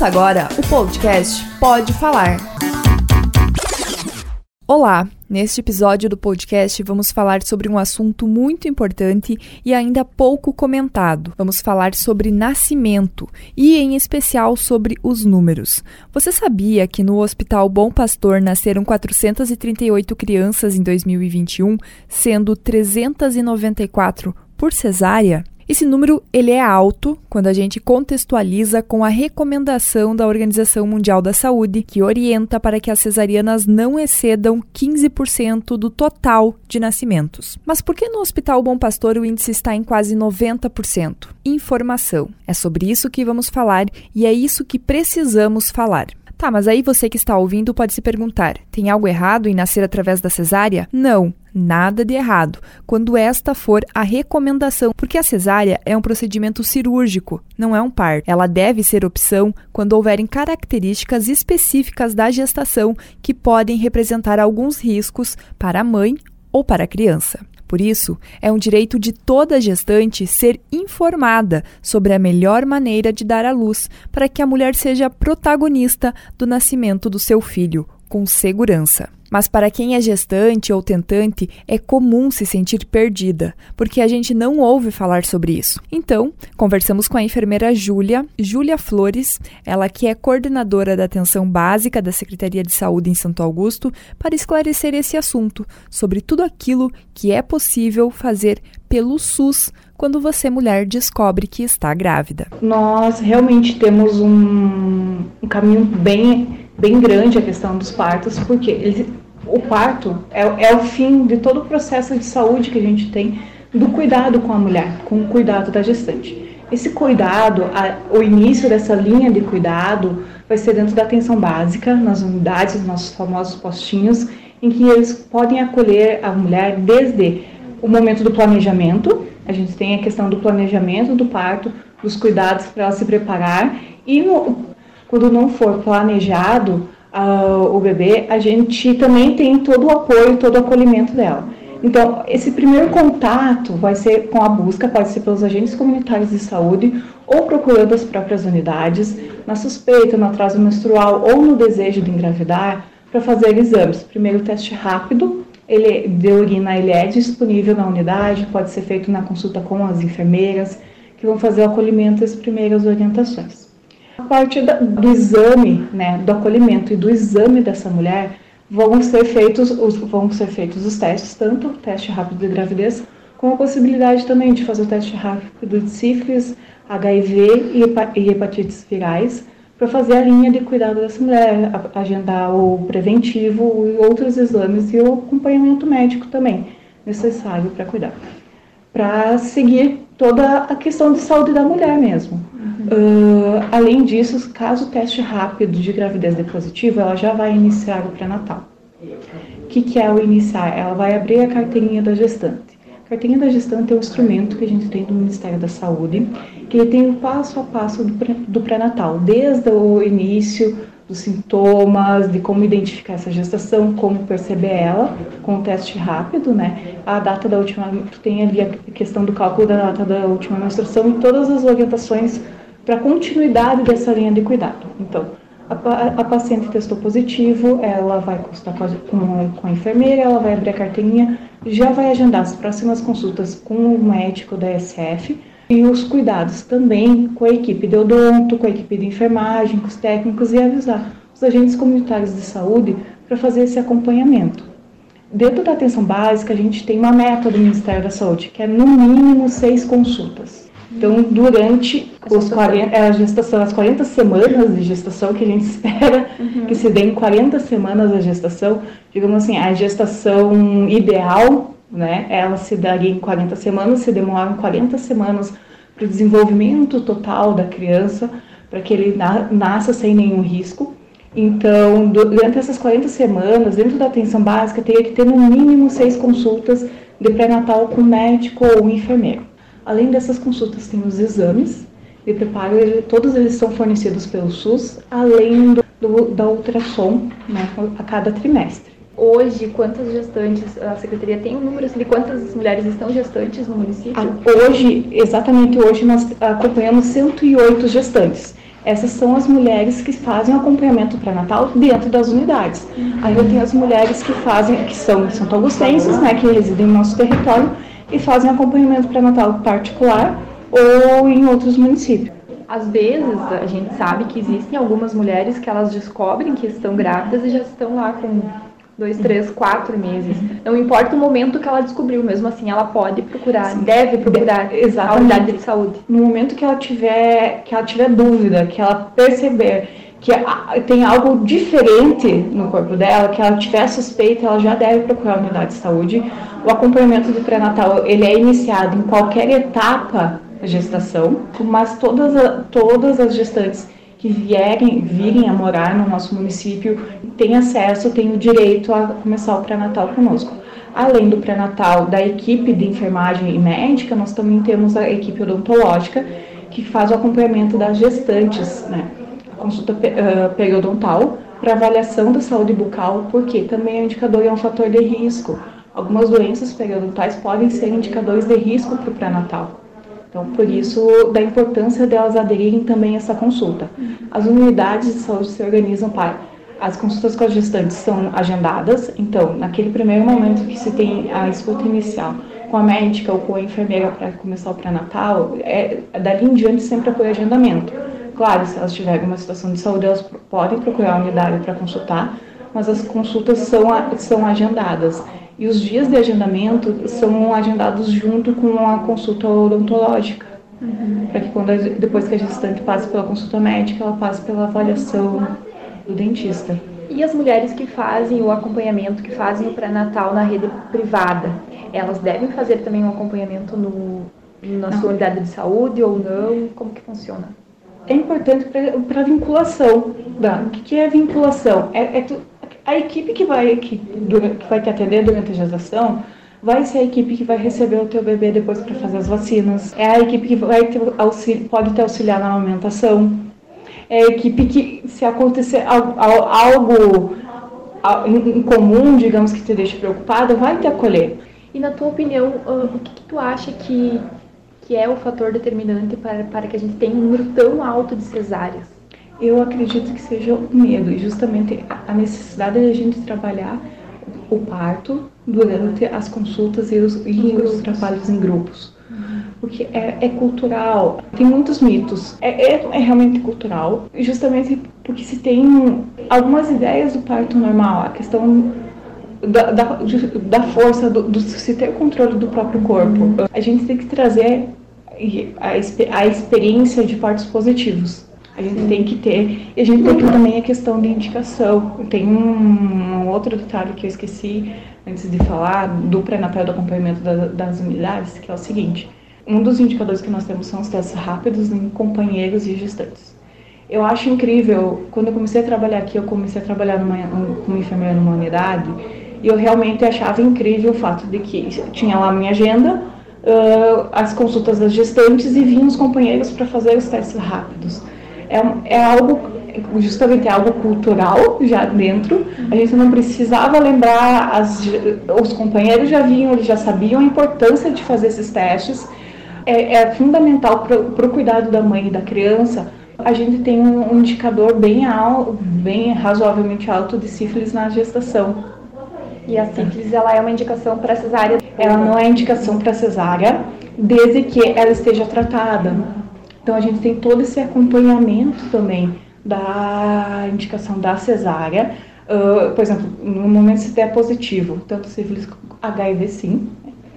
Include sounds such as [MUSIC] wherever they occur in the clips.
Agora o podcast Pode Falar. Olá! Neste episódio do podcast, vamos falar sobre um assunto muito importante e ainda pouco comentado. Vamos falar sobre nascimento e, em especial, sobre os números. Você sabia que no Hospital Bom Pastor nasceram 438 crianças em 2021, sendo 394 por cesárea? Esse número ele é alto quando a gente contextualiza com a recomendação da Organização Mundial da Saúde, que orienta para que as cesarianas não excedam 15% do total de nascimentos. Mas por que no Hospital Bom Pastor o índice está em quase 90%? Informação. É sobre isso que vamos falar e é isso que precisamos falar. Tá, mas aí você que está ouvindo pode se perguntar: tem algo errado em nascer através da cesárea? Não, nada de errado, quando esta for a recomendação, porque a cesárea é um procedimento cirúrgico, não é um parto. Ela deve ser opção quando houverem características específicas da gestação que podem representar alguns riscos para a mãe ou para a criança. Por isso, é um direito de toda gestante ser informada sobre a melhor maneira de dar à luz para que a mulher seja protagonista do nascimento do seu filho, com segurança. Mas para quem é gestante ou tentante, é comum se sentir perdida, porque a gente não ouve falar sobre isso. Então, conversamos com a enfermeira Júlia, Júlia Flores, ela que é coordenadora da atenção básica da Secretaria de Saúde em Santo Augusto, para esclarecer esse assunto, sobre tudo aquilo que é possível fazer pelo SUS quando você, mulher, descobre que está grávida. Nós realmente temos um, um caminho bem bem grande a questão dos partos, porque o parto é, é o fim de todo o processo de saúde que a gente tem do cuidado com a mulher, com o cuidado da gestante. Esse cuidado, a, o início dessa linha de cuidado vai ser dentro da atenção básica, nas unidades, nossos famosos postinhos, em que eles podem acolher a mulher desde o momento do planejamento, a gente tem a questão do planejamento do parto, dos cuidados para ela se preparar, e no, quando não for planejado uh, o bebê, a gente também tem todo o apoio, todo o acolhimento dela. Então, esse primeiro contato vai ser com a busca, pode ser pelos agentes comunitários de saúde ou procurando as próprias unidades, na suspeita, no atraso menstrual ou no desejo de engravidar, para fazer exames. Primeiro, teste rápido, ele, de urina ele é disponível na unidade, pode ser feito na consulta com as enfermeiras, que vão fazer o acolhimento das primeiras orientações. A parte do exame, né, do acolhimento e do exame dessa mulher, vão ser feitos os, vão ser feitos os testes, tanto o teste rápido de gravidez, como a possibilidade também de fazer o teste rápido de sífilis, HIV e hepatites virais, para fazer a linha de cuidado dessa mulher, agendar o preventivo e outros exames e o acompanhamento médico também necessário para cuidar. Para seguir toda a questão de saúde da mulher mesmo. Uh, além disso, caso o teste rápido de gravidez dê positivo, ela já vai iniciar o pré-natal. O que, que é o iniciar? Ela vai abrir a carteirinha da gestante. A carteirinha da gestante é um instrumento que a gente tem do Ministério da Saúde, que ele tem o passo a passo do pré-natal, desde o início dos sintomas, de como identificar essa gestação, como perceber ela com o teste rápido, né? A data da última, tem ali a questão do cálculo da data da última menstruação e todas as orientações para a continuidade dessa linha de cuidado. Então, a, a, paciente testou positivo, ela vai consultar com a, com, a enfermeira, ela vai abrir a carteirinha, já vai agendar as próximas consultas com o médico da SF e os cuidados também com a equipe de odonto, com a equipe de enfermagem, com os técnicos e avisar os agentes comunitários de saúde para fazer esse acompanhamento. Dentro da atenção básica, a gente tem uma meta do Ministério da Saúde, que é no mínimo seis consultas. Então, durante os 40, é a gestação, as 40 semanas de gestação que a gente [LAUGHS] espera uhum. que se dê em 40 semanas a gestação, digamos assim, a gestação ideal, né, ela se daria em 40 semanas, se demoram 40 semanas para o desenvolvimento total da criança, para que ele na, nasça sem nenhum risco. Então, durante essas 40 semanas, dentro da atenção básica, teria que ter no mínimo seis consultas de pré-natal com médico ou enfermeiro. Além dessas consultas, tem os exames de preparo, todos eles são fornecidos pelo SUS, além do, do, da ultrassom né, a cada trimestre. Hoje, quantas gestantes, a Secretaria tem um número de quantas mulheres estão gestantes no município? Hoje, exatamente hoje, nós acompanhamos 108 gestantes. Essas são as mulheres que fazem acompanhamento pré-natal dentro das unidades. Uhum. Ainda tem as mulheres que fazem, que são Santo Agustenses, né, que residem no nosso território e fazem acompanhamento pré-natal particular ou em outros municípios. Às vezes, a gente sabe que existem algumas mulheres que elas descobrem que estão grávidas e já estão lá com dois, três, quatro meses. Não importa o momento que ela descobriu, mesmo assim, ela pode procurar, Sim. deve procurar Exatamente. a unidade de saúde. No momento que ela tiver, que ela tiver dúvida, que ela perceber que tem algo diferente no corpo dela, que ela tiver suspeita, ela já deve procurar a unidade de saúde. O acompanhamento do pré-natal, ele é iniciado em qualquer etapa da gestação, mas todas, todas as gestantes que vierem, virem a morar no nosso município têm acesso, têm o direito a começar o pré-natal conosco. Além do pré-natal da equipe de enfermagem e médica, nós também temos a equipe odontológica que faz o acompanhamento das gestantes, né? Consulta periodontal para avaliação da saúde bucal, porque também é um indicador e é um fator de risco. Algumas doenças periodontais podem ser indicadores de risco para o pré-natal. Então, por isso, da importância delas aderirem também a essa consulta. As unidades de saúde se organizam para. As consultas com as gestantes são agendadas, então, naquele primeiro momento que se tem a escuta inicial com a médica ou com a enfermeira para começar o pré-natal, é, dali em diante sempre apoio agendamento. Claro, se elas tiverem uma situação de saúde, elas podem procurar a unidade para consultar, mas as consultas são, são agendadas. E os dias de agendamento são agendados junto com a consulta odontológica. Uhum. Para que quando depois que a gestante passe pela consulta médica, ela passe pela avaliação do dentista. E as mulheres que fazem o acompanhamento, que fazem o pré-natal na rede privada, elas devem fazer também um acompanhamento no, na sua unidade de saúde ou não? Como que funciona? É importante para a vinculação. Da, o que, é vinculação? É, é, a equipe que vai, que, que vai te atender durante a gestação vai ser a equipe que vai receber o teu bebê depois para fazer as vacinas. É a equipe que vai auxílio, pode te auxiliar na amamentação. É a equipe que, se acontecer algo em comum, digamos, que te deixe preocupada, vai te acolher. E na tua opinião, ah, o que, que tu acha que, que é o fator determinante para, para que a gente tenha um número tão alto de cesáreas? Eu acredito que seja o medo e justamente a necessidade de a gente trabalhar o parto durante as consultas e os, e os trabalhos em grupos. Porque é, é, cultural, tem muitos mitos. É, é, é, realmente cultural, justamente porque se tem algumas ideias do parto normal, a questão da, da, da força, do, do se ter controle do próprio corpo. A gente tem que trazer a, a experiência de partos positivos a gente tem que ter. E a gente tem que também a questão de indicação. Tem um, um outro detalhe que eu esqueci antes de falar do pré-natal do acompanhamento da, das unidades, que é o seguinte. Um dos indicadores que nós temos são os testes rápidos em companheiros e gestantes. Eu acho incrível, quando eu comecei a trabalhar aqui, eu comecei a trabalhar numa, como enfermeira numa unidade, e eu realmente achava incrível o fato de que tinha lá minha agenda, uh, as consultas das gestantes e vinham os companheiros para fazer os testes rápidos é, é algo justamente é algo cultural já dentro. A gente não precisava lembrar, as, os companheiros já vinham, eles já sabiam a importância de fazer esses testes. É, é fundamental para o cuidado da mãe e da criança. A gente tem um, indicador bem alto, bem razoavelmente alto de sífilis na gestação. E a sífilis ela é uma indicação para cesárea? Ela não é indicação para cesárea, desde que ela esteja tratada. Então a gente tem todo esse acompanhamento também da indicação da cesárea. Uh, por exemplo, no momento se der positivo, tanto sífilis HIV sim,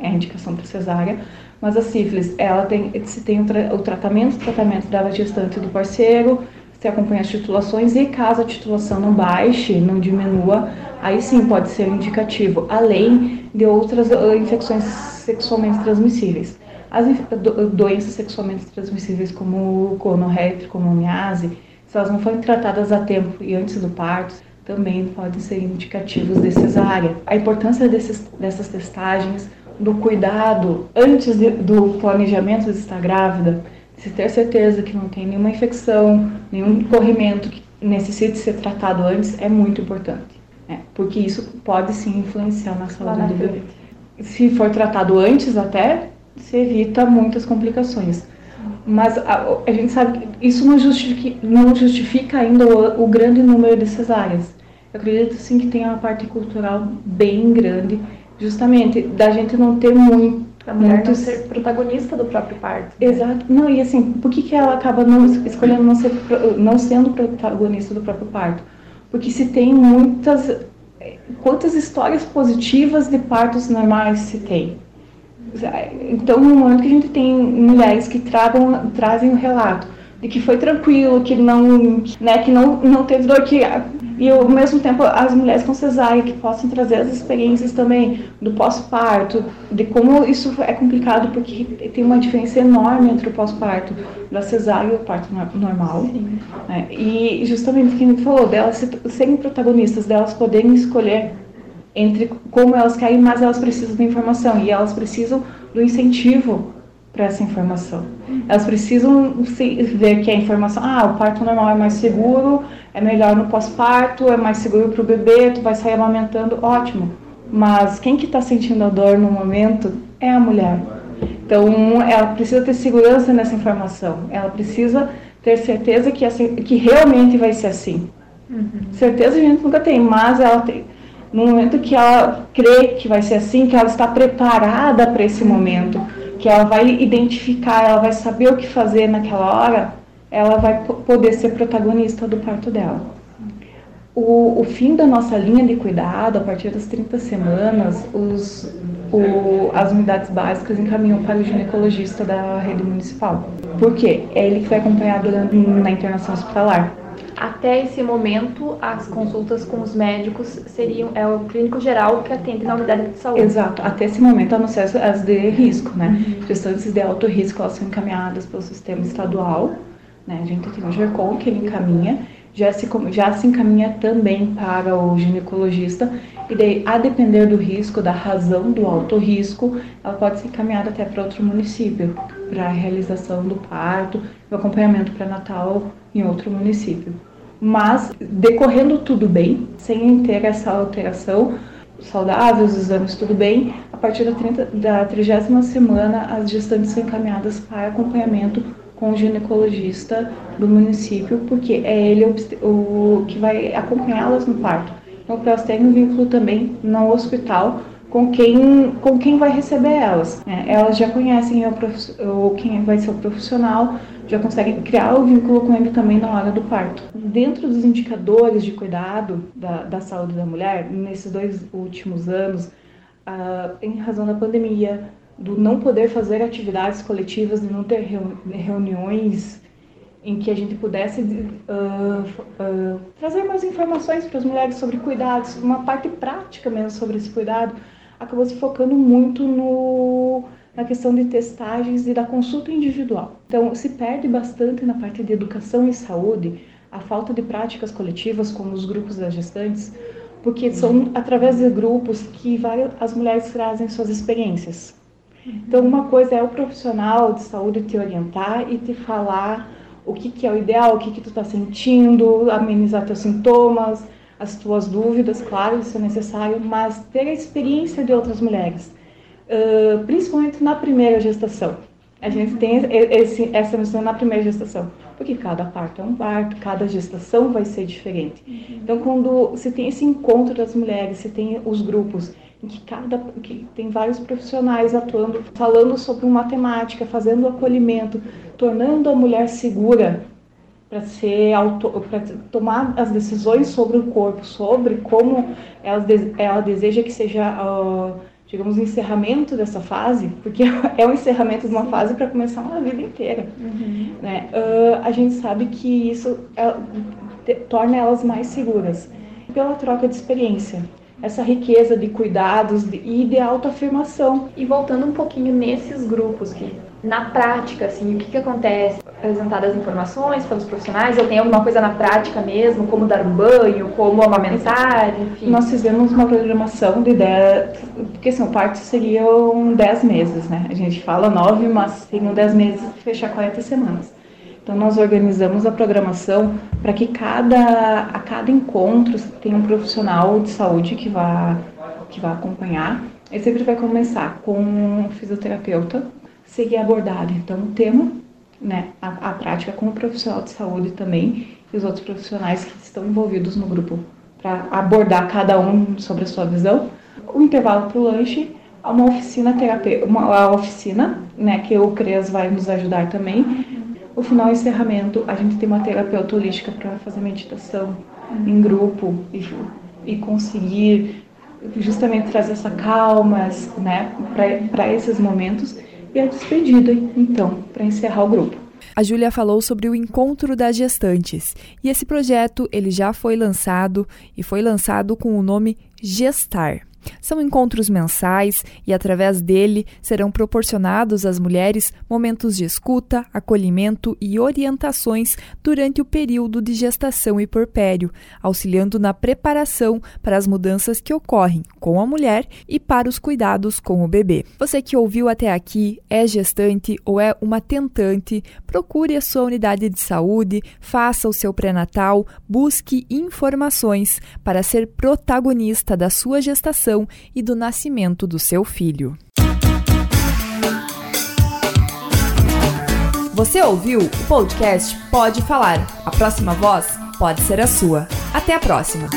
é a indicação para cesárea, mas a sífilis, ela tem, se tem o, tra o tratamento, o tratamento da gestante do parceiro, se acompanha as titulações e caso a titulação não baixe, não diminua, aí sim pode ser indicativo, além de outras uh, infecções sexualmente transmissíveis. As doenças sexualmente transmissíveis como o conorrétrio, como miase, se elas não forem tratadas a tempo e antes do parto, também podem ser indicativos de cesárea. A importância desses, dessas testagens, do cuidado antes de, do planejamento de estar grávida, se ter certeza que não tem nenhuma infecção, nenhum corrimento que necessite ser tratado antes, é muito importante. Né? Porque isso pode sim influenciar na saúde do bebê. Se for tratado antes até, se evita muitas complicações. Mas a, a, gente sabe que isso não justifica, não justifica ainda o, o, grande número de cesáreas. Eu acredito sim que tem uma parte cultural bem grande, justamente da gente não ter muito a mulher Muitos... não ser protagonista do próprio parto. Exato. Não, e assim, por que, que ela acaba não escolhendo não, ser, não sendo protagonista do próprio parto? Porque se tem muitas. Quantas histórias positivas de partos normais se tem? Então, no momento que a gente tem mulheres que trazem o um relato de que foi tranquilo, que não, né, que não, não teve dor, que e ao mesmo tempo as mulheres com cesárea que possam trazer as experiências também do pós-parto, de como isso é complicado porque tem uma diferença enorme entre o pós-parto da cesárea e o parto normal. Né? E justamente o que a gente falou, delas serem protagonistas, delas poderem escolher entre como elas querem, mas elas precisam da informação e elas precisam do incentivo para essa informação. Elas precisam ver que a informação, ah, o parto normal é mais seguro, é melhor no pós-parto, é mais seguro para o bebê, tu vai sair amamentando, ótimo. Mas quem que está sentindo a dor no momento é a mulher. Então, ela precisa ter segurança nessa informação. Ela precisa ter certeza que, assim, que realmente vai ser assim. Uhum. Certeza a gente nunca tem, mas ela tem. No momento que ela crê que vai ser assim, que ela está preparada para esse momento, que ela vai identificar, ela vai saber o que fazer naquela hora, ela vai poder ser protagonista do parto dela. O, o, fim da nossa linha de cuidado, a partir das 30 semanas, os, o, as unidades básicas encaminham para o ginecologista da rede municipal. Por quê? É ele que vai acompanhar durante, na internação hospitalar. Até esse momento, as consultas com os médicos seriam é o clínico geral que atende na unidade de saúde. Exato. Até esse momento, a não ser as de risco, né? Uhum. Gestantes de alto risco, elas são encaminhadas pelo sistema estadual, né? A gente tem o GERCOM que ele encaminha, já se, já se encaminha também para o ginecologista, e daí, a depender do risco, da razão do alto risco, ela pode ser encaminhada até para outro município, para a realização do parto, o acompanhamento pré-natal em outro município mas decorrendo tudo bem, sem ter essa alteração, saudável, os exames tudo bem, a partir da, 30, da 30 semana as gestantes são encaminhadas para acompanhamento com o ginecologista do município, porque é ele o, que vai acompanhá-las no parto. Então, elas terem um vínculo também no hospital com quem, com quem vai receber elas. É, elas já conhecem o, quem vai ser o profissional, já conseguem criar o vínculo com ele também na hora do parto. Dentro dos indicadores de cuidado da, da saúde da mulher, nesses dois últimos anos, uh, em razão da pandemia, do não poder fazer atividades coletivas, de não ter reuniões em que a gente pudesse uh, uh, trazer mais informações para as mulheres sobre cuidados, uma parte prática mesmo sobre esse cuidado, acabou se focando muito no na questão de testagens e da consulta individual. Então, se perde bastante na parte de educação e saúde a falta de práticas coletivas, como os grupos das gestantes, porque são através de grupos que várias, as mulheres trazem suas experiências. Então, uma coisa é o profissional de saúde te orientar e te falar o que, que é o ideal, o que, que tu está sentindo, amenizar teus sintomas, as tuas dúvidas, claro, isso é necessário, mas ter a experiência de outras mulheres uh, principalmente na primeira gestação. A gente tem esse, essa missão na primeira gestação, porque cada parto é um parto, cada gestação vai ser diferente. Uhum. Então, quando se tem esse encontro das mulheres, se tem os grupos em que cada que tem vários profissionais atuando, falando sobre uma temática, fazendo acolhimento, tornando a mulher segura para ser para tomar as decisões sobre o corpo, sobre como ela, ela deseja que seja uh, digamos, o encerramento dessa fase, porque [LAUGHS] é o encerramento de uma fase para começar uma vida inteira. Uhum. Né? Uh, a gente sabe que isso é, torna elas mais seguras pela troca de experiência. Essa riqueza de cuidados de, e de autoafirmação. E voltando um pouquinho nesses grupos que na prática, assim, o que, que acontece? Apresentadas informações pelos profissionais, ou tem alguma coisa na prática mesmo, como dar banho, como amamentar, enfim? Nós fizemos uma programação de 10, porque assim, o parto seriam 10 meses, né? A gente fala 9, mas seriam 10 meses e fechar 40 semanas. Então nós organizamos a programação para que cada, a cada encontro tenha um profissional de saúde que vá, que vá acompanhar. E sempre vai começar com um fisioterapeuta seguir abordado. Então, o tema né, a, a prática com o profissional de saúde também e os outros profissionais que estão envolvidos no grupo para abordar cada um sobre a sua visão. O intervalo para o lanche, uma oficina terapêutica, uma oficina, né, que o CREAS vai nos ajudar também. O final encerramento, a gente tem uma terapeuta holística para fazer meditação em grupo e, e conseguir justamente trazer essa calma, né, para esses momentos. E a despedida, então, para encerrar o grupo. A Júlia falou sobre o encontro das gestantes. E esse projeto, ele já foi lançado e foi lançado com o nome Gestar. São encontros mensais e, através dele, serão proporcionados às mulheres momentos de escuta, acolhimento e orientações durante o período de gestação e porpério, auxiliando na preparação para as mudanças que ocorrem com a mulher e para os cuidados com o bebê. Você que ouviu até aqui, é gestante ou é uma tentante, procure a sua unidade de saúde, faça o seu pré-natal, busque informações para ser protagonista da sua gestação e do nascimento do seu filho. Você ouviu o podcast Pode Falar. A próxima voz pode ser a sua. Até a próxima!